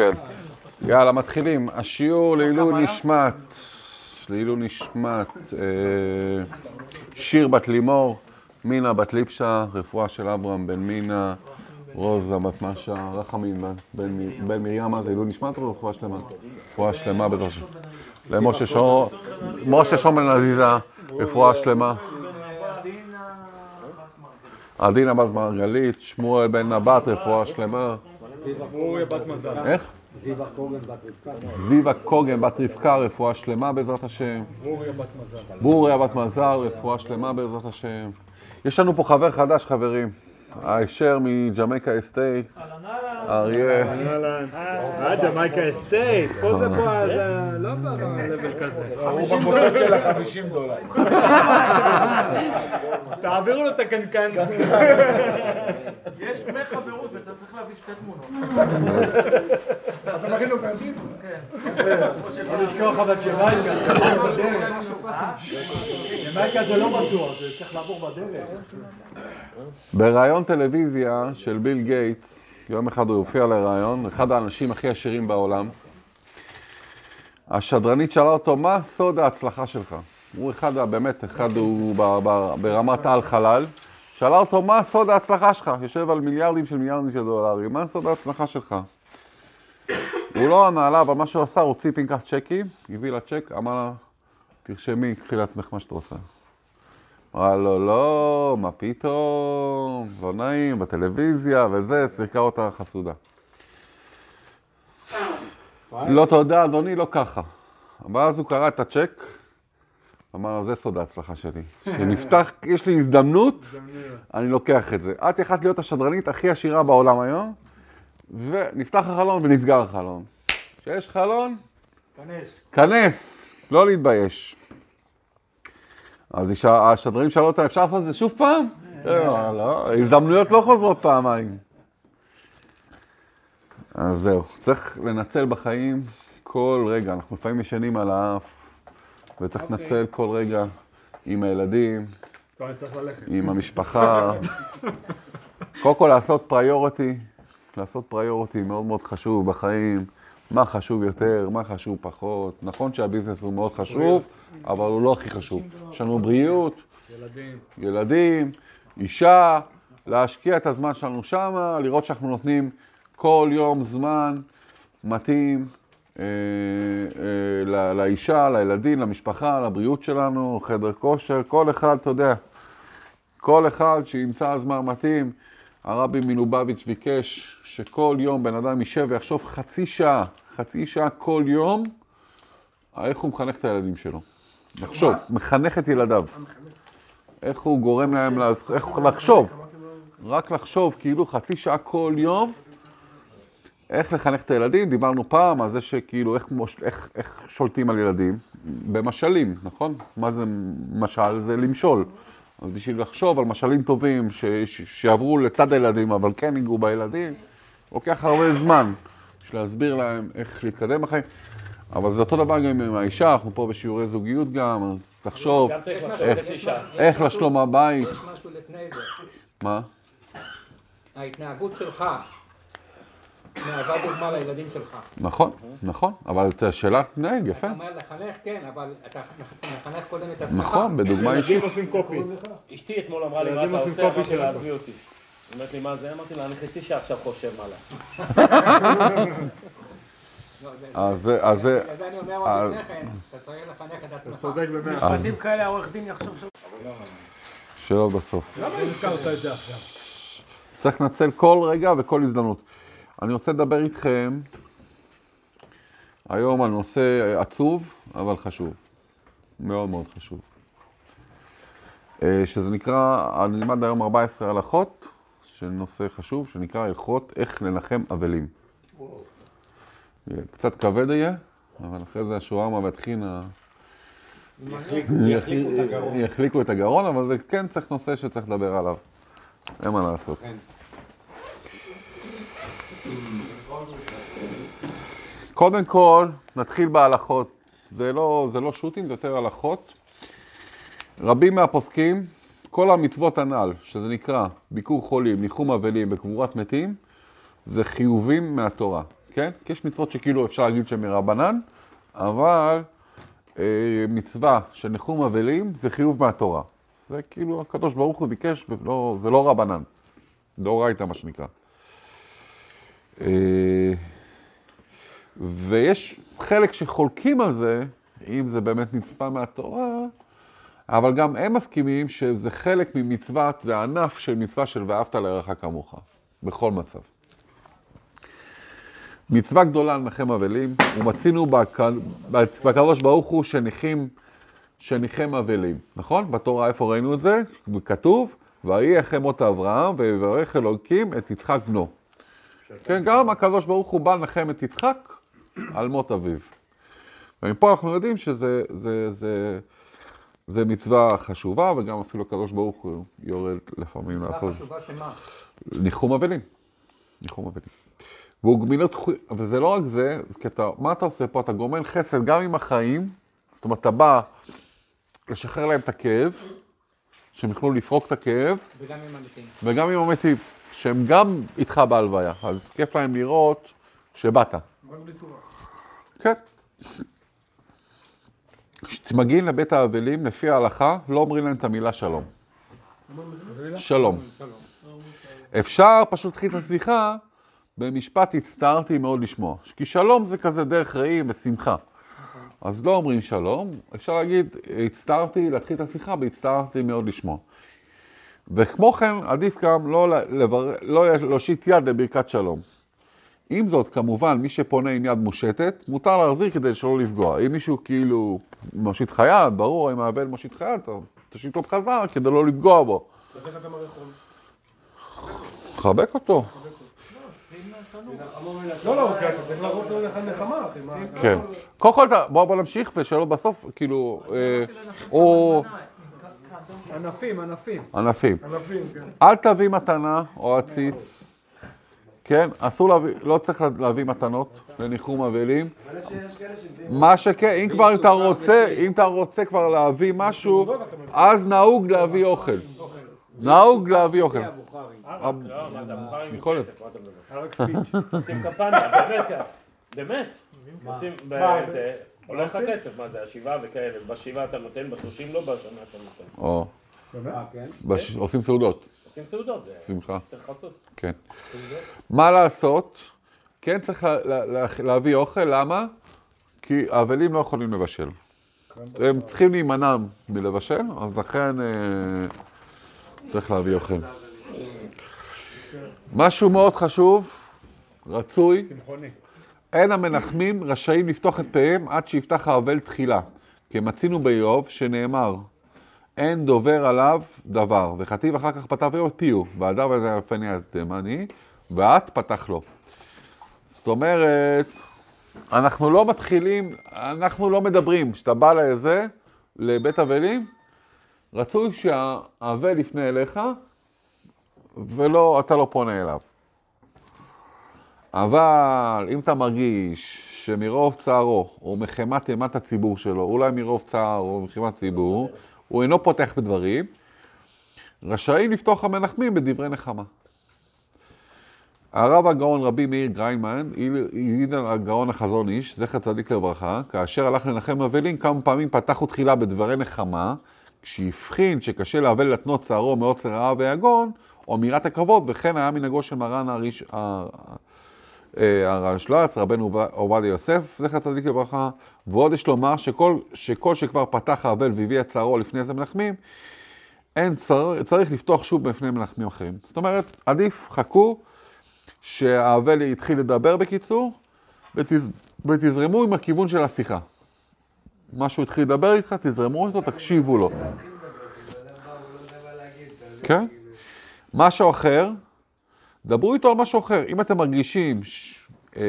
כן. יאללה, מתחילים. השיעור לעילוי נשמת, לעילוי נשמת, אה, שיר בת לימור, מינה בת ליפשה, רפואה של אברהם בן מינה, רוזה בת משה, רחמים בן, בן מרים, מה זה עילוי נשמת או רפואה שלמה? רפואה שלמה בעזרת השם. למשה שור, משה שור בן עזיזה, רפואה שלמה. עדינה בת מרגלית, שמואל בן נבט, רפואה שלמה. איך? זיווה קוגן בת רבקה. זיווה קוגן בת רבקה, רפואה שלמה בעזרת השם. ברוריה בת מזל. ברוריה בת מזל, רפואה שלמה בעזרת השם. יש לנו פה חבר חדש, חברים. הישר מג'מייקה אסטייט, אריה. אה, ג'מייקה אסטייט. פה זה פה, זה לא ב-level כזה. הוא במופת של ה-50 דולר. תעבירו לו את הקנקן. יש דמי חברות ואתה צריך להביא שתי תמונות. אתה מכין לו קנטין? לא לשכוח אבל ג'מייקה. ג'מייקה זה לא בטוח, זה צריך לעבור בדרך. בריאיון טלוויזיה של ביל גייטס, יום אחד הוא הופיע לריאיון, אחד האנשים הכי עשירים בעולם. השדרנית שאלה אותו, מה סוד ההצלחה שלך? הוא אחד, באמת, אחד הוא ברמת על חלל. שאלה אותו, מה סוד ההצלחה שלך? יושב על מיליארדים של מיליארדים של דולרים, מה סוד ההצלחה שלך? הוא לא ענה לה, אבל מה שהוא עשה, הוא הוציא פנקס צ'קים, הביא לה צ'ק, אמר לה, תרשמי, קחי לעצמך מה שאת רוצה. אמרה לו, לא, מה פתאום, לא נעים, בטלוויזיה וזה, שיחקה אותה חסודה. לא תודה, אדוני, לא ככה. אבל אז הוא קרא את הצ'ק, אמר זה סוד ההצלחה שלי. שנפתח, יש לי הזדמנות, אני לוקח את זה. את יכולת להיות השדרנית הכי עשירה בעולם היום, ונפתח החלון ונסגר החלון. כשיש חלון, כנס. כנס, לא להתבייש. אז השדרנים שאלו אותה, אפשר לעשות את זה שוב פעם? לא, לא, הזדמנויות לא חוזרות פעמיים. אז זהו, צריך לנצל בחיים כל רגע. אנחנו לפעמים ישנים על האף, וצריך לנצל כל רגע עם הילדים. עם המשפחה. קודם כל לעשות פריוריטי, לעשות פריוריטי מאוד מאוד חשוב בחיים. מה חשוב יותר, מה חשוב פחות. נכון שהביזנס הוא מאוד חשוב, אבל הוא לא הכי חשוב. יש לנו בריאות, ילדים. ילדים, אישה, להשקיע את הזמן שלנו שמה, לראות שאנחנו נותנים כל יום זמן מתאים אה, אה, לא- לאישה, לילדים, למשפחה, לבריאות שלנו, חדר כושר, כל אחד, אתה יודע, כל אחד שימצא זמן מתאים. הרבי מלובביץ' ביקש שכל יום בן אדם יישב ויחשוב חצי שעה, חצי שעה כל יום, איך הוא מחנך את הילדים שלו. לחשוב, מחנך את ילדיו. איך הוא גורם להם, איך לחשוב, רק לחשוב כאילו חצי שעה כל יום, איך לחנך את הילדים. דיברנו פעם על זה שכאילו איך, איך, איך שולטים על ילדים, במשלים, נכון? מה זה משל? זה למשול. אז בשביל לחשוב על משלים טובים ש, ש, שיעברו לצד הילדים, אבל כן ייגעו בילדים, לוקח הרבה זמן בשביל להסביר להם איך להתקדם בחיים. אבל זה אותו דבר גם עם האישה, אנחנו פה בשיעורי זוגיות גם, אז תחשוב. איך לשלום הבית, יש משהו לפני זה. מה? ההתנהגות שלך מהווה דוגמה לילדים שלך. נכון, נכון, אבל את השאלה תנהג, יפה. אתה אומר לחנך, כן, אבל אתה מחנך קודם את עצמך. נכון, בדוגמה אישית. ילדים עושים קופי. אשתי אתמול אמרה לי, מה אתה עושה? אמרתי לה. עזבי אותי. היא אומרת לי, מה זה? אמרתי לה, אני חצי שעה עכשיו חושב עליה. לא, זה- אז זה, אז זה, בגלל זה אני אומר אה, עוד לפני כן, אתה צריך לחנך את עצמך. צודק במאה. משפטים כאלה העורך דין יחשוב ש... שאלות בסוף. למה הזכרת את זה עכשיו? צריך לנצל כל רגע וכל הזדמנות. אני רוצה לדבר איתכם היום על נושא עצוב, אבל חשוב. מאוד מאוד חשוב. אה, שזה נקרא, אני נלמד היום 14 הלכות של נושא חשוב, שנקרא הלכות איך לנחם אבלים. קצת כבד יהיה, אבל אחרי זה השווארמה והטחינה יחליקו את הגרון. יחליקו את הגרון, אבל זה כן צריך נושא שצריך לדבר עליו. אין מה לעשות. קודם כל, נתחיל בהלכות. זה לא, זה לא שו"תים, זה יותר הלכות. רבים מהפוסקים, כל המצוות הנ"ל, שזה נקרא ביקור חולים, ניחום אבלים וקבורת מתים, זה חיובים מהתורה. כן? כי יש מצוות שכאילו אפשר להגיד שהן מרבנן, אבל אה, מצווה של ניחום אבלים זה חיוב מהתורה. זה כאילו הקדוש ברוך הוא ביקש, לא, זה לא רבנן, דאורייתא מה שנקרא. אה, ויש חלק שחולקים על זה, אם זה באמת מצווה מהתורה, אבל גם הם מסכימים שזה חלק ממצוות, זה ענף של מצווה של ואהבת לרעך כמוך, בכל מצב. מצווה גדולה לנחם אבלים, ומצינו בק- בקדוש ברוך הוא שניחים, שניחם אבלים, נכון? בתורה איפה ראינו את זה? כתוב, ויהי אחרי מות אברהם, ויברך אלוקים את יצחק בנו. כן, גם הקדוש ברוך הוא בא לנחם את יצחק על מות אביו. ומפה אנחנו יודעים שזה זה, זה, זה מצווה חשובה, וגם אפילו הקדוש ברוך הוא יורד לפעמים מצווה לעשות חשובה שמה? ניחום אבלים. ניחום אבלים. והוא גמילות חו... וזה לא רק זה, זה כי אתה, מה אתה עושה פה? אתה גומל חסד גם עם החיים, זאת אומרת, אתה בא לשחרר להם את הכאב, שהם יוכלו לפרוק את הכאב, וגם עם המתים. וגם עם המתים, שהם גם איתך בהלוויה. אז כיף להם לראות שבאת. כן. כשמגיעים לבית האבלים, לפי ההלכה, לא אומרים להם את המילה שלום. שלום. אפשר פשוט להתחיל את השיחה במשפט הצטערתי מאוד לשמוע. כי שלום זה כזה דרך רעים ושמחה. אז לא אומרים שלום, אפשר להגיד, הצטערתי להתחיל את השיחה והצטערתי מאוד לשמוע. וכמו כן, עדיף גם לא. לא להושיט יד לברכת שלום. עם זאת, כמובן, מי שפונה עם יד מושטת, מותר להחזיר כדי שלא לפגוע. אם מישהו כאילו מושיט לך יד, ברור, אם האבל מושיט לך יד, תושיט לו בחזרה כדי לא לפגוע בו. חבק אותו. לא, לא, כי אתה צריך להראות לו לך נחמה, אחי. מה- כן. קודם כל, אתה- בוא בוא נמשיך, ושאלות בסוף, כאילו, אה, או ענפים, ענפים. ענפים. ענפים, כן. אל תביא מתנה או עציץ, כן? אסור להביא, לא צריך להביא מתנות לניחום אבלים. מה שכן, אם כבר אתה רוצה, אם אתה רוצה כבר להביא משהו, אז נהוג להביא אוכל. נהוג להביא אוכל. לא, מה זה, הבוכרים יכול להיות. כסף, מה אתה מדבר? עושים קמפניה, באמת ככה. באמת. עושים, זה, הולך לך כסף, מה זה, השבעה וכאלה. בשבעה אתה נותן, בשלושים לא, בשנה אתה נותן. או, אה, כן? עושים סעודות, עושים סעודות, זה שמחה. צריך לעשות. כן. מה לעשות? כן צריך לה, לה, לה, להביא אוכל, למה? כי האבלים לא יכולים לבשל. הם צריכים להימנע מלבשל, אז לכן אה, צריך להביא אוכל. משהו מאוד חשוב, רצוי. אין המנחמים רשאים לפתוח את פיהם עד שיפתח האבל תחילה. כי מצינו באיוב שנאמר, אין דובר עליו דבר, וכתיב אחר כך פתח פיהו, והדר הזה אלפני התימני, ואת פתח לו. זאת אומרת, אנחנו לא מתחילים, אנחנו לא מדברים. כשאתה בא לזה, לבית אבלים, רצוי שהאבל יפנה אליך, ולא, אתה לא פונה אליו. אבל אם אתה מרגיש שמרוב צערו, או מחמת אימת הציבור שלו, אולי מרוב צער או מחמת ציבור, הוא אינו פותח בדברים, רשאים לפתוח המנחמים בדברי נחמה. הרב הגאון רבי מאיר גריינמן העיד על הגאון החזון איש, זכר צדיק לברכה, כאשר הלך לנחם אבלים, כמה פעמים פתחו תחילה בדברי נחמה, כשהבחין שקשה לאבל להתנות צערו מעוצר רעב ויגון, או מיראת הכבוד, וכן היה מנהגו של מרן הריש... אה, הרשל"צ, רבנו עובדיה יוסף, זכר צדיק לברכה, ועוד יש לומר שכל, שכל שכבר פתח האבל והביא את צערו לפני זה מנחמים, אין צר, צריך לפתוח שוב בפני מנחמים אחרים. זאת אומרת, עדיף, חכו, שהאבל יתחיל לדבר בקיצור, ותז, ותזרמו עם הכיוון של השיחה. מה שהוא התחיל לדבר איתך, תזרמו איתו, תקשיבו לו. כן? משהו אחר, דברו איתו על משהו אחר. אם אתם מרגישים, ש... אה,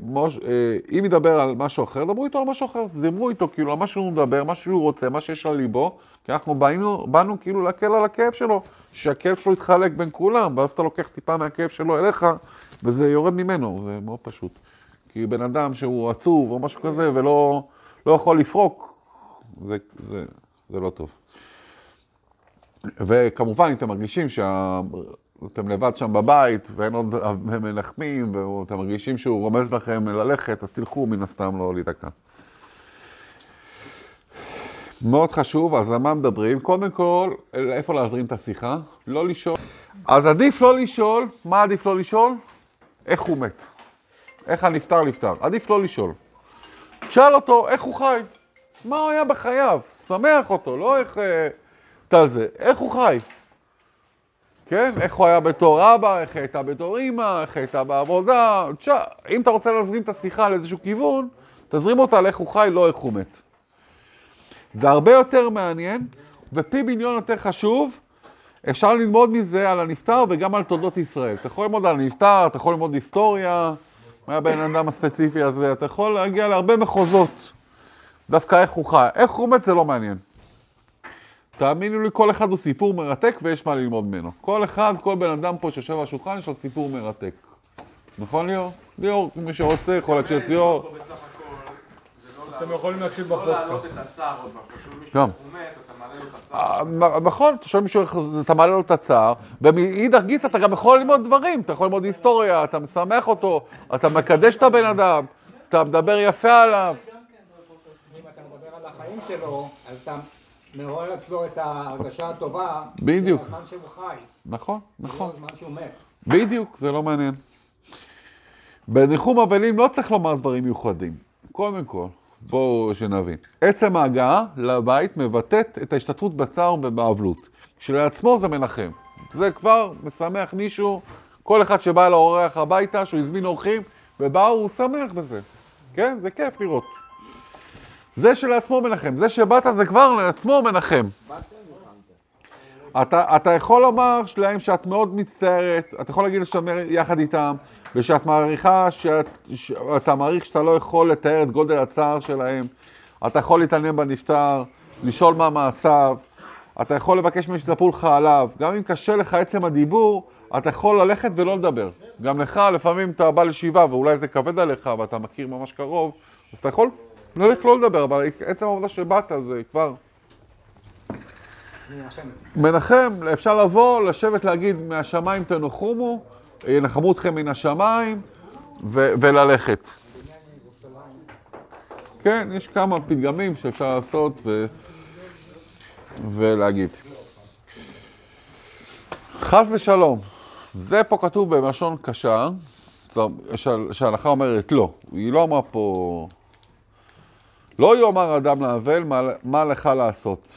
מוש... אה, אם ידבר על משהו אחר, דברו איתו על משהו אחר. זמרו איתו כאילו על מה שהוא מדבר, מה שהוא רוצה, מה שיש על ליבו, כי אנחנו באנו, באנו כאילו להקל על הכאב שלו, שהכאב שלו יתחלק בין כולם, ואז אתה לוקח טיפה מהכאב שלו אליך, וזה יורד ממנו, זה מאוד פשוט. כי בן אדם שהוא עצוב או משהו כזה ולא לא יכול לפרוק, זה, זה, זה לא טוב. וכמובן, אם אתם מרגישים אתם לבד שם בבית, ואין עוד מנחמים, ואתם מרגישים שהוא רומז לכם ללכת, אז תלכו מן הסתם לא להיתקע. מאוד חשוב, אז על מה מדברים? קודם כל, איפה להזרים את השיחה? לא לשאול. אז עדיף לא לשאול, מה עדיף לא לשאול? איך הוא מת. איך הנפטר נפטר. עדיף לא לשאול. תשאל אותו איך הוא חי. מה הוא היה בחייו? שמח אותו, לא איך... אתה זה. איך הוא חי? כן? איך הוא היה בתור אבא, איך הייתה בתור אימא, איך הייתה בעבודה. תשאל, אם אתה רוצה להזרים את השיחה לאיזשהו כיוון, תזרים אותה על איך הוא חי, לא איך הוא מת. זה הרבה יותר מעניין, ופי מיליון יותר חשוב, אפשר ללמוד מזה על הנפטר וגם על תולדות ישראל. אתה יכול ללמוד על הנפטר, אתה יכול ללמוד היסטוריה, מה הבן אדם הספציפי הזה, אתה יכול להגיע להרבה מחוזות. דווקא איך הוא חי. איך הוא מת זה לא מעניין. תאמינו לי, כל אחד הוא סיפור מרתק ויש מה ללמוד ממנו. כל אחד, כל בן אדם פה שיושב על השולחן, יש לו סיפור מרתק. נכון ליאור? ליאור, מי שרוצה יכול להקשיב את ליאור. אתם יכולים להקשיב בפודקאסט. גם. אה, נכון, אתה שואל מישהו, איך אתה מעלה לו את הצער, ומאידך גיסא אתה גם יכול ללמוד דברים, אתה יכול ללמוד היסטוריה, אתה משמח אותו, אתה מקדש את הבן אדם, אתה מדבר יפה עליו. אם אתה מדבר על החיים שלו, אז אתה מעורר אצלו את ההרגשה הטובה. בדיוק. של הזמן שהוא חי. נכון, נכון. הזמן שהוא מת. בדיוק, זה לא מעניין. בניחום אבלים לא צריך לומר דברים מיוחדים. קודם כל, בואו שנבין. עצם ההגעה לבית מבטאת את ההשתתפות בצער ובאבלות. כשלעצמו זה מנחם. זה כבר משמח מישהו, כל אחד שבא לאורח הביתה, שהוא הזמין אורחים, ובאו, הוא שמח בזה. כן? זה כיף לראות. זה שלעצמו מנחם. זה שבאת זה כבר לעצמו מנחם. אתה, אתה יכול לומר להם שאת מאוד מצטערת, אתה יכול להגיד שאת יחד איתם, ושאת מעריכה, שאת, שאתה מעריך שאתה לא יכול לתאר את גודל הצער שלהם, אתה יכול להתעניין בנפטר, לשאול מה מעשיו, אתה יכול לבקש מהם שיספרו לך עליו, גם אם קשה לך עצם הדיבור, אתה יכול ללכת ולא לדבר. גם לך, לפעמים אתה בא לשבעה ואולי זה כבד עליך ואתה מכיר ממש קרוב, אז אתה יכול ללכת לא לדבר, אבל עצם העובדה שבאת זה כבר... מנחם, אפשר לבוא, לשבת להגיד מהשמיים תנוחומו, ינחמו אתכם מן השמיים ו- וללכת. כן, יש כמה פתגמים שאפשר לעשות ו- ולהגיד. חס ושלום, זה פה כתוב בלשון קשה, שההלכה אומרת לא. היא לא אמרה פה... לא יאמר אדם לאבל מה, מה לך לעשות.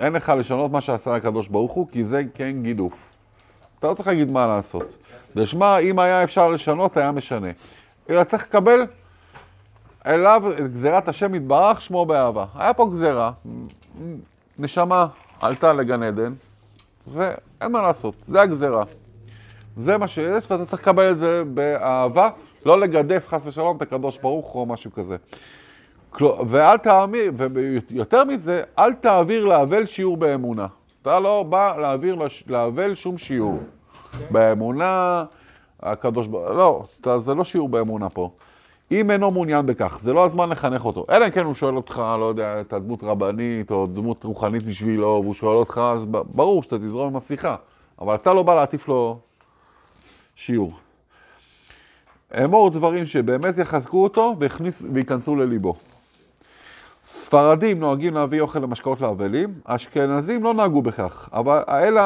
אין לך לשנות מה שעשה הקדוש ברוך הוא, כי זה כן גידוף. אתה לא צריך להגיד מה לעשות. לשמה, אם היה אפשר לשנות, היה משנה. אלא צריך לקבל אליו את גזירת השם יתברך, שמו באהבה. היה פה גזירה, נשמה עלתה לגן עדן, ואין מה לעשות, זה הגזירה. זה מה שיש, ואתה צריך לקבל את זה באהבה, לא לגדף חס ושלום את הקדוש ברוך הוא או משהו כזה. ואל תאמיר, ויותר מזה, אל תעביר לאבל שיעור באמונה. אתה לא בא להעביר לאבל שום שיעור. באמונה, הקדוש ברוך לא, אתה, זה לא שיעור באמונה פה. אם אינו מעוניין בכך, זה לא הזמן לחנך אותו. אלא אם כן הוא שואל אותך, לא יודע, את הדמות רבנית או דמות רוחנית בשבילו, והוא שואל אותך, אז ברור שאתה תזרום עם השיחה. אבל אתה לא בא להטיף לו שיעור. אמור דברים שבאמת יחזקו אותו והכניס, וייכנסו לליבו. ספרדים נוהגים להביא אוכל למשקאות לאבלים, אשכנזים לא נהגו בכך, אבל אלא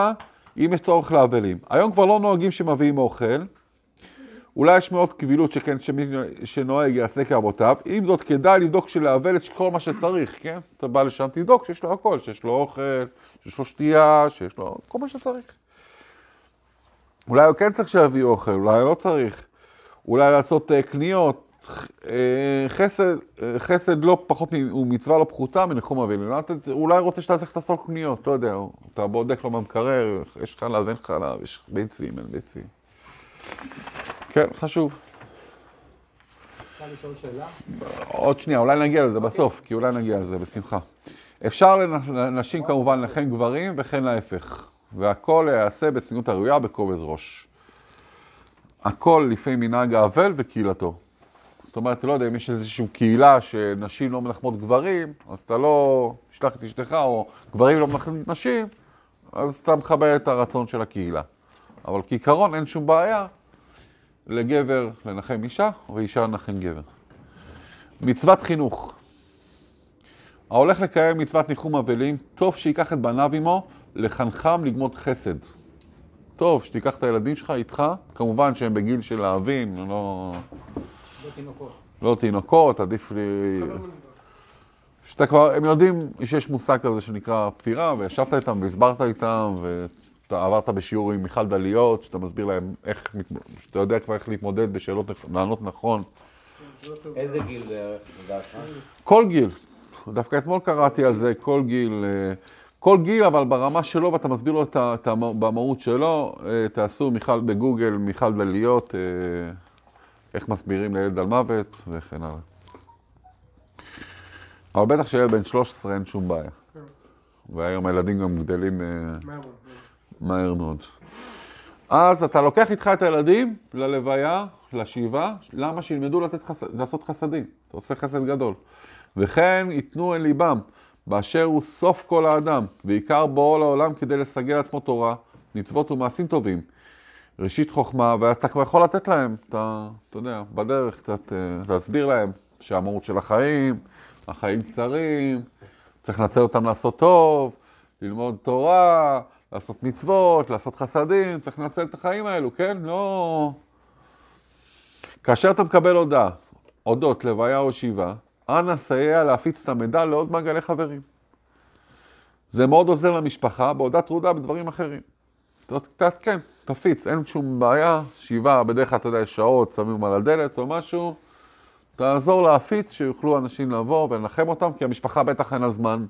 אם יש צורך לאבלים. היום כבר לא נוהגים שמביאים אוכל, אולי יש מאוד קבילות שכן, שמי שנוהג יעשה כאבותיו, עם זאת כדאי לבדוק שלאבל את כל מה שצריך, כן? אתה בא לשם, תבדוק שיש לו הכל, שיש לו אוכל, שיש לו שתייה, שיש לו כל מה שצריך. אולי הוא כן צריך שיביאו אוכל, אולי לא צריך. אולי לעשות uh, קניות, אה, חסד, אה, חסד לא פחות, הוא מצווה לא פחותה מניחום אבלים. אולי רוצה שאתה צריך לעשות קניות, לא יודע, אתה בודק לו במקרר, יש חלב, אין חלב, יש ביצים, אין ביצים. כן, חשוב. עוד שנייה, אולי נגיע לזה בסוף, כי אולי נגיע לזה, בשמחה. אפשר לנשים כמובן לכן גברים וכן להפך, והכל יעשה בצניעות הראויה בכובד ראש. הכל לפי מנהג האבל וקהילתו. זאת אומרת, לא יודע, אם יש איזושהי קהילה שנשים לא מנחמות גברים, אז אתה לא תשלח את אשתך, או גברים לא מנחמים נשים, אז אתה מכבד את הרצון של הקהילה. אבל כעיקרון אין שום בעיה לגבר לנחם אישה, ואישה לנחם גבר. מצוות חינוך. ההולך לקיים מצוות ניחום אבלים, טוב שייקח את בניו עמו, לחנכם לגמוד חסד. טוב, שתיקח את הילדים שלך איתך, כמובן שהם בגיל של להבין, לא, לא תינוקות. לא תינוקות, עדיף לי... שאתה כבר, הם יודעים שיש מושג כזה שנקרא פטירה, וישבת איתם והסברת איתם, ואתה עברת בשיעור עם מיכל דליות, שאתה מסביר להם איך, שאתה יודע כבר איך להתמודד בשאלות, לענות נכון. איזה גיל בערך, לדעתך? כל גיל. דווקא אתמול קראתי על זה, כל גיל. אה, כל גיל, אבל ברמה שלו, ואתה מסביר לו את ה- את המ- במהות שלו, אה, תעשו מיכל בגוגל, מיכל דליות, אה, איך מסבירים לילד על מוות, וכן הלאה. אבל בטח שילד בן 13 אין שום בעיה. והיום הילדים גם גדלים אה, מהר מאוד. אז אתה לוקח איתך את הילדים ללוויה, לשבעה, למה שילמדו לתת חס... לעשות חסדים. אתה עושה חסד גדול. וכן ייתנו אל ליבם, באשר הוא סוף כל האדם, ועיקר בואו לעולם כדי לסגל עצמו תורה, מצוות ומעשים טובים. ראשית חוכמה, ואתה כבר יכול לתת להם, אתה, אתה יודע, בדרך קצת אה, להסביר להם שהמהות של החיים, החיים קצרים, צריך לנצל אותם לעשות טוב, ללמוד תורה, לעשות מצוות, לעשות חסדים, צריך לנצל את החיים האלו, כן? לא... כאשר אתה מקבל הודעה, אודות לוויה או שיבה, אנא סייע להפיץ את המידע לעוד מעגלי חברים. זה מאוד עוזר למשפחה בהודעת טרודה בדברים אחרים. ת- ת- כן, תפיץ, אין שום בעיה, שיבה, בדרך כלל, אתה יודע, יש שעות, שמים על הדלת או משהו, תעזור להפיץ, שיוכלו אנשים לבוא ולנחם אותם, כי המשפחה בטח אין לה זמן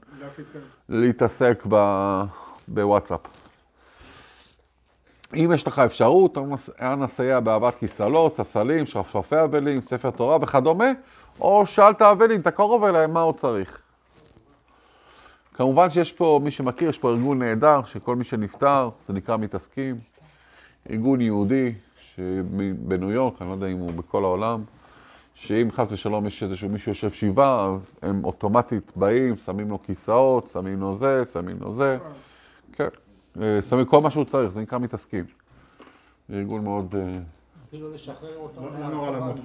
להתעסק ב... בוואטסאפ. אם יש לך אפשרות, אנא נסייע בהבאת כיסלות, ספסלים, שרפרפי אבלים, ספר תורה וכדומה, או שאלת אבלים, אתה קרוב אליהם, מה עוד צריך? כמובן שיש פה, מי שמכיר, יש פה ארגון נהדר, שכל מי שנפטר, זה נקרא מתעסקים. ארגון יהודי בניו יורק, אני לא יודע אם הוא בכל העולם, שאם חס ושלום יש איזשהו מישהו יושב שבעה, אז הם אוטומטית באים, שמים לו כיסאות, שמים לו זה, שמים לו זה. כן, אה, שמים כל מה שהוא צריך, זה נקרא מתעסקים. זה ארגון מאוד... אה, אפילו לשחרר אותו. לא נורא למות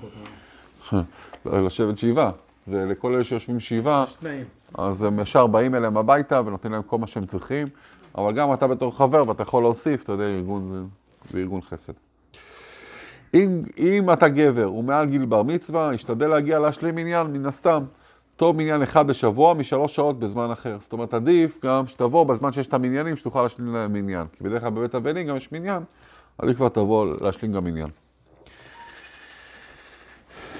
פה. לשבת שבעה. זה לכל אלה שיושבים שבעה. אז הם ישר באים אליהם הביתה ונותנים להם כל מה שהם צריכים, אבל גם אתה בתור חבר ואתה יכול להוסיף, אתה יודע, ארגון זה, זה ארגון חסד. אם, אם אתה גבר ומעל גיל בר מצווה, השתדל להגיע להשלים מניין, מן הסתם. טוב מניין אחד בשבוע משלוש שעות בזמן אחר. זאת אומרת, עדיף גם שתבוא בזמן שיש את המניינים, שתוכל להשלים להם מניין. כי בדרך כלל בבית אבלים גם יש מניין, עדיף כבר תבוא להשלים גם מניין.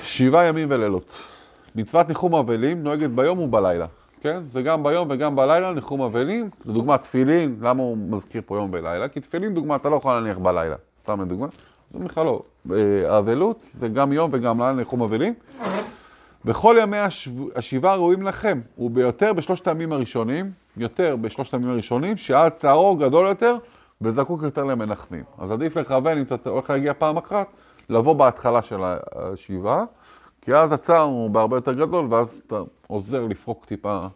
שבעה ימים ולילות. מצוות ניחום אבלים נוהגת ביום ובלילה, כן? זה גם ביום וגם בלילה, ניחום אבלים. לדוגמה, תפילין, למה הוא מזכיר פה יום ולילה? כי תפילין, דוגמה, אתה לא יכול להניח בלילה. סתם לדוגמה. זה בכלל לא. אה, אבלות זה גם יום וגם לילה ניחום אבלים. בכל ימי השב... השבעה ראויים לכם, וביותר בשלושת הימים הראשונים, יותר בשלושת הימים הראשונים, שעד צערו גדול יותר וזקוק יותר למנחמים. אז עדיף לכוון, אם אתה הולך להגיע פעם אחת, לבוא בהתחלה של השבעה, כי אז הצער הוא בהרבה יותר גדול, ואז אתה עוזר לפרוק טיפה,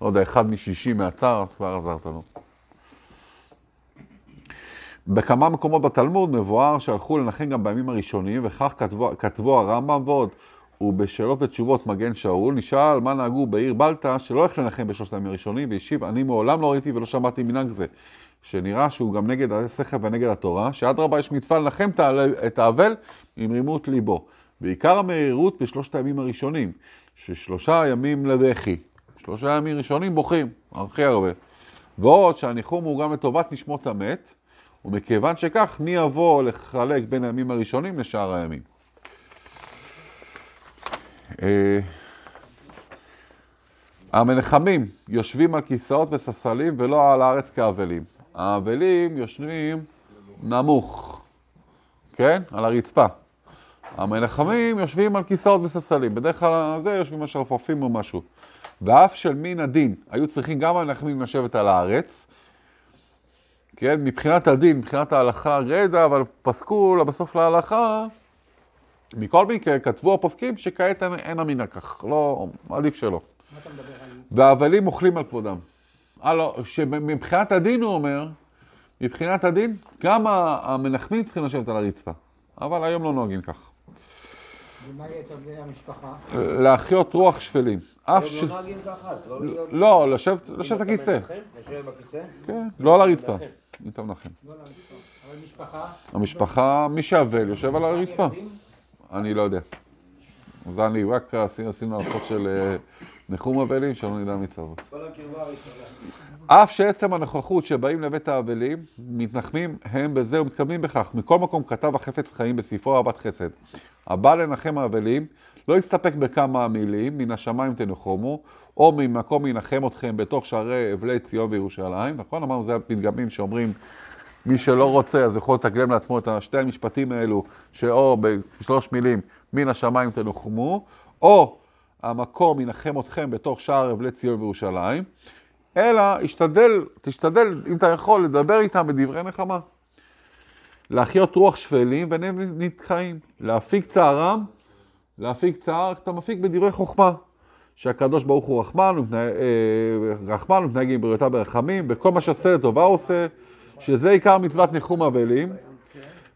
לא יודע, אחד משישי מהצער, אז כבר עזרת לו. בכמה מקומות בתלמוד מבואר שהלכו לנחם גם בימים הראשונים, וכך כתבו, כתבו הרמב"ם ועוד. ובשאלות ותשובות מגן שאול, נשאל מה נהגו בעיר בלטה שלא הולך לנחם בשלושת הימים הראשונים, והשיב, אני מעולם לא ראיתי ולא שמעתי מנהג זה, שנראה שהוא גם נגד השכל ונגד התורה, שאדרבה יש מצווה לנחם את האבל עם רימות ליבו. בעיקר המהירות בשלושת הימים הראשונים, ששלושה ימים לבכי, שלושה ימים ראשונים בוכים, הכי הרבה. ועוד שהניחום הוא גם לטובת נשמות המת, ומכיוון שכך, מי יבוא לחלק בין הימים הראשונים לשאר הימים. אה, המנחמים יושבים על כיסאות וספסלים ולא על הארץ כאבלים. האבלים יושבים נמוך, כן? על הרצפה. המנחמים יושבים על כיסאות וספסלים. בדרך כלל זה יושבים על שרפרפים או משהו. ואף של מין הדין היו צריכים גם המנחמים לשבת על הארץ. כן, מבחינת הדין, מבחינת ההלכה גרידא, אבל פסקו בסוף להלכה מכל מקרה, כתבו הפוסקים שכעת אין, אין אמינא כך, לא, עדיף שלא. והאבלים אוכלים על כבודם. הלו, שמבחינת הדין הוא אומר, מבחינת הדין, גם המנחמים צריכים לשבת על הרצפה. אבל היום לא נוהגים כך. ומה יהיה אצל בני המשפחה? להחיות רוח שפלים. אף ש... לא ככה, אז לא. לא, לשבת לשבת בכיסא. לשבת בכיסא? כן, לא על הרצפה. איתה מנחם. אבל משפחה? המשפחה, מי שאבל יושב על הרצפה. אני לא יודע. זה אני, רק עשינו- הלכות של אה, ניחום אבלים, שלא נדע מצוות. אף שעצם הנוכחות שבאים לבית האבלים, מתנחמים הם בזה ומתכוונים בכך. מכל מקום כתב החפץ חיים בספרו אהבת חסד. הבא לנחם האבלים לא יסתפק בכמה מילים, מן השמיים תנחומו, או ממקום ינחם אתכם בתוך שערי אבלי ציון וירושלים. נכון? אמרנו, זה הפתגמים שאומרים, מי שלא רוצה, אז יכול לתגלם לעצמו את שתי המשפטים האלו, שאו בשלוש מילים, מן השמיים תנחמו, או המקום ינחם אתכם בתוך שער אבלי ציון וירושלים, אלא השתדל, תשתדל, אם אתה יכול, לדבר איתם בדברי נחמה. להחיות רוח שפלים ועיניהם נתחיים. להפיק צערם, להפיק צער, אתה מפיק בדברי חוכמה. שהקדוש ברוך הוא רחמן, הוא מתנהג, אה, רחמן, הוא מתנהג עם בריאותיו ברחמים, בכל מה שעושה לטובה הוא עושה, שזה עיקר מצוות ניחום אבלים.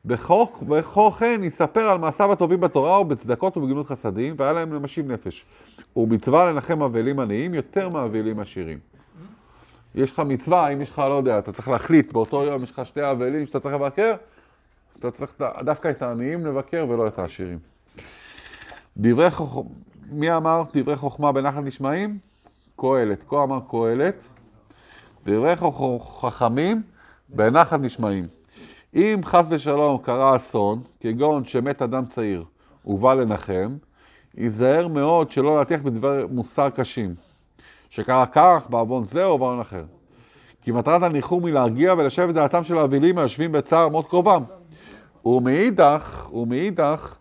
בכוך כן יספר על מעשיו הטובים בתורה ובצדקות ובגמילות חסדים, והיה להם למשים נפש. ומצווה לנחם אבלים עניים יותר מאבלים עשירים. יש לך מצווה, אם יש לך, לא יודע, אתה צריך להחליט, באותו יום יש לך שתי אבלים שאתה צריך לבקר, אתה צריך דווקא את העניים לבקר ולא את העשירים. דברי חוכמה, מי אמר דברי חוכמה בנחת נשמעים? קהלת. כה אמר קהלת, דברי חכמים בנחת נשמעים. אם חס ושלום קרה אסון, כגון שמת אדם צעיר ובא לנחם, ייזהר מאוד שלא להטיח בדברי מוסר קשים, שקרה כך בעוון זה או בעוון אחר. כי מטרת הניחום היא להרגיע ולשבת דעתם של האבלים היושבים בצער מות קרובם. ומאידך, ומאידך,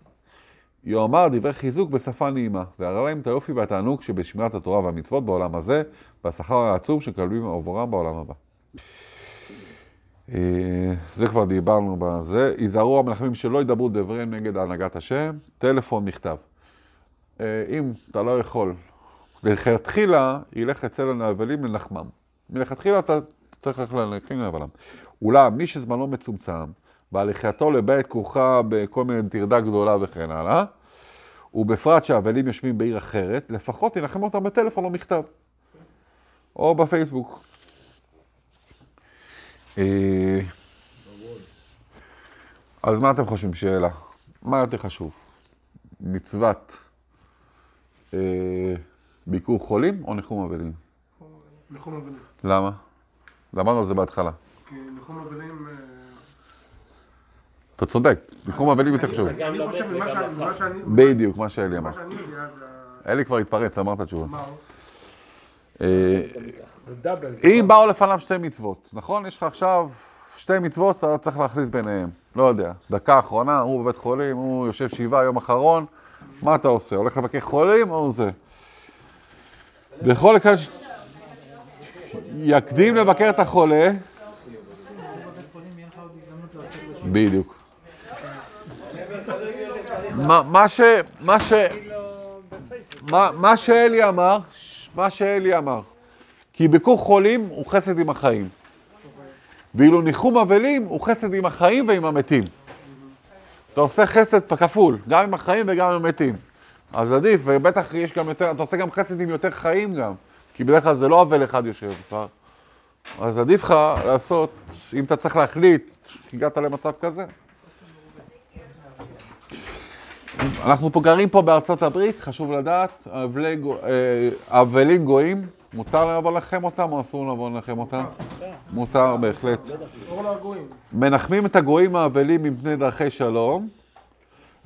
יאמר דברי חיזוק בשפה נעימה, והראה להם את היופי והתענוג שבשמירת התורה והמצוות בעולם הזה, והשכר העצום שקבלים עבורם בעולם הבא. אה, זה כבר דיברנו בזה. היזהרו המנחמים שלא ידברו דבריהם נגד הנהגת השם, טלפון, מכתב. אה, אם אתה לא יכול, לכתחילה ילך אצל האבלים לנחמם. מלכתחילה אתה צריך ללכת לאבלם. אולם מי שזמנו מצומצם, בהליכתו לבית כרוכה בכל מיני טרדה גדולה וכן הלאה, ובפרט שהאבלים יושבים בעיר אחרת, לפחות ינחם אותם בטלפון או מכתב. או בפייסבוק. אה, אז מה אתם חושבים? שאלה. מה יותר חשוב? מצוות אה, ביקור חולים או ניחום אבלים? ניחום אבלים. למה? למדנו על זה בהתחלה. כי ניחום אבלים... אתה צודק, ניחום אבלים יותר חשוב. אני חושב ממה שאני... ממה. שאני... בדיוק, מה שאלי אמר. אלי כבר התפרץ, אמר את התשובה. מה? אה. אם באו לפניו שתי מצוות, נכון? יש לך עכשיו שתי מצוות, אתה צריך להחליט ביניהם. לא יודע, דקה אחרונה, הוא בבית חולים, הוא יושב שבעה יום אחרון, מה אתה עושה? הולך לבקר חולים או זה? בכל אחד... ש- יקדים לבקר את החולה. בדיוק. מה- מה ש... מה ש... מה- מה שאלי אמר, מה שאלי אמר, כי ביקור חולים הוא חסד עם החיים. ואילו ניחום אבלים הוא חסד עם החיים ועם המתים. אתה עושה חסד כפול, גם עם החיים וגם עם המתים. אז עדיף, ובטח יש גם יותר, אתה עושה גם חסד עם יותר חיים גם, כי בדרך כלל זה לא אבל אחד יושב כבר. אז עדיף לך לעשות, אם אתה צריך להחליט, הגעת למצב כזה. אנחנו פה גרים פה בארצות הברית, חשוב לדעת, אה, אבלים גויים, מותר לבוא לנחם אותם או אסור לבוא לנחם אותם? מותר בהחלט. מנחמים את הגויים האבלים מפני דרכי שלום,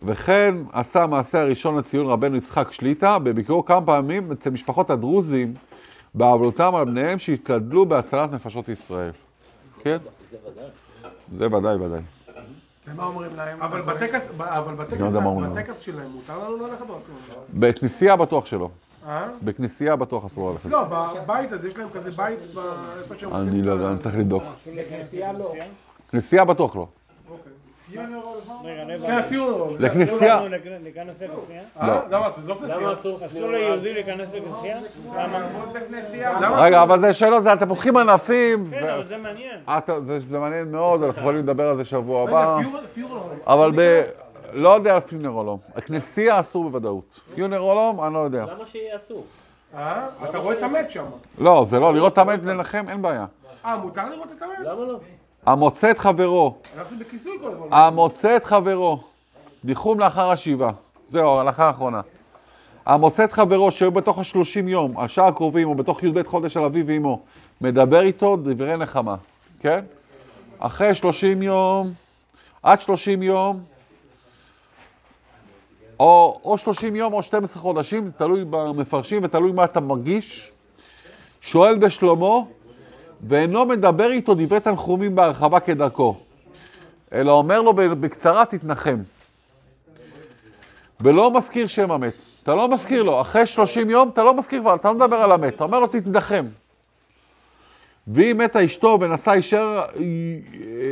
וכן עשה מעשה הראשון לציון רבנו יצחק שליטא, בביקורו כמה פעמים אצל משפחות הדרוזים, באבלותם על בניהם שהשתדלו בהצלת נפשות ישראל. כן? זה ודאי, ודאי. ומה אומרים להם? אבל בטקס, ב- אבל בטקס, לא. בטקס שלהם מותר לנו ללכת או אסור לנו? בכנסייה בטוח שלא. אה? בכנסייה בטוח אסור ללכת. לא, בבית הזה, יש להם כזה בית איפה שהם עושים אני לא יודע, אני צריך לבדוק. בכנסייה לא. כנסייה בטוח לא. לכנסייה. אה? למה? זה לא כנסייה. למה אסור? ליהודי להיכנס לכנסייה? רגע, אבל זה שאלות, זה אתם פותחים ענפים. כן, אבל זה מעניין. אתה- זה מעניין מאוד, אנחנו יכולים לדבר על זה שבוע הבא. אבל ב... לא יודע על פיונרולום. הכנסייה אסור בוודאות. פיונרולום, אני לא יודע. למה שיהיה אסור? אה? אתה רואה את המת שם. לא, זה לא, לראות את המת לנחם, אין בעיה. אה, מותר לראות את המת? למה לא? המוצא את חברו, אנחנו בכיסוי כל הזמן. המוצא את חברו, ניחום לאחר השבעה. זהו, ההלכה האחרונה. המוצא את חברו שהיו בתוך השלושים יום, על שער הקרובים, או בתוך י"ב חודש על אביו ואמו, מדבר איתו דברי נחמה, כן? אחרי שלושים יום, עד שלושים יום, או, או 30 יום או 12 חודשים, זה תלוי במפרשים ותלוי מה אתה מרגיש. שואל בשלומו, ואינו מדבר איתו דברי תנחומים בהרחבה כדרכו, אלא אומר לו בקצרה תתנחם. ולא מזכיר שם המת. אתה לא מזכיר לו. אחרי 30 יום אתה לא מזכיר כבר, אתה לא מדבר על המת. אתה אומר לו תתנחם. ואם מתה אשתו ונשא אישה,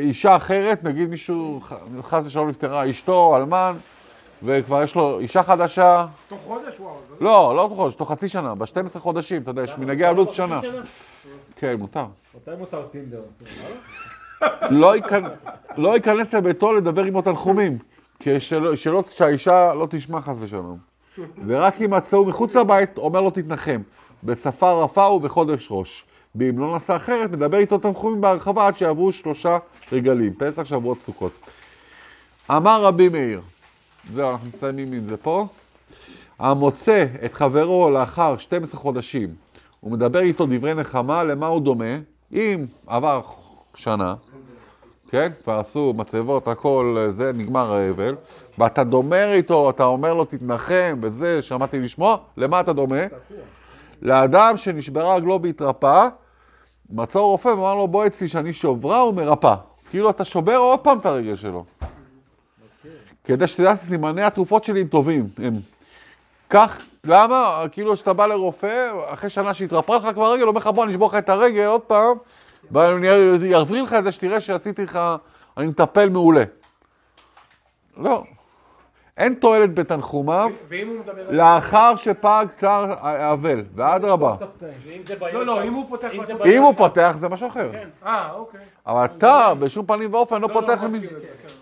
אישה אחרת, נגיד מישהו, חס ושלום נפטרה אשתו, אלמן, וכבר יש לו אישה חדשה, תוך חודש? וואו. זה- לא, לא חודש, תוך חצי שנה, ב-12 חודשים, אתה יודע, יש מנהגי עלות שנה. כן, מותר. מתי מותר טינדר? לא לא ייכנס לביתו לדבר עמו תנחומים, כי שלא- שלא- שהאישה לא תשמע חס ושלום. ורק אם מצאו מחוץ לבית, אומר לו תתנחם. בשפה רפה ובחודש ראש. ואם לא נעשה אחרת, מדבר איתו תנחומים בהרחבה עד שיעברו שלושה רגלים, פסח, שבועות, סוכות. אמר רבי מאיר, זהו, אנחנו מסיימים עם זה פה. המוצא את חברו לאחר 12 חודשים, הוא מדבר איתו דברי נחמה, למה הוא דומה? אם עבר שנה, כן? כבר עשו מצבות, הכל זה, נגמר האבל, ואתה דומר איתו, אתה אומר לו תתנחם, וזה, שמעתי לשמוע, למה אתה דומה? לאדם שנשברה רגלו והתרפא, מצא רופא ואמר לו בוא אצלי שאני שוברה ומרפא. כאילו אתה שובר עוד פעם את הרגל שלו. כדי שתדע שסימני התרופות שלי הם טובים. הם. כך, למה? כאילו שאתה בא לרופא, אחרי שנה שהתרפאה לך כבר הרגל, אומר לך בוא אני אשבור לך את הרגל עוד פעם, ואני אבריא לך את זה שתראה שעשיתי לך, אני מטפל מעולה. לא. אין תועלת בתנחומיו לאחר שפג צער האבל, ואדרבה. לא, לא, אם הוא פותח... אם הוא פותח זה משהו אחר. אה, אוקיי. אבל אתה בשום פנים ואופן לא לא, פותח לא. מסכים לזה, כן.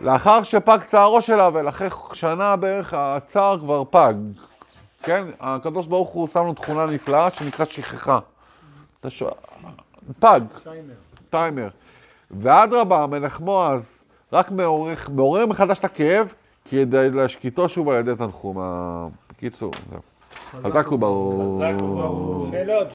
לאחר שפג צערו של האבל, אחרי שנה בערך הצער כבר פג. כן? הקדוש ברוך הוא שם לו תכונה נפלאה שנקראת שכחה. אתה שואל, פג. טיימר. ואדרבה, מנחמו אז רק מעורר, מחדש את הכאב, כדי להשקיטו שוב על ידי תנחום. ה- בקיצור, זהו. חזק וברור. חזק וברור. שאלות,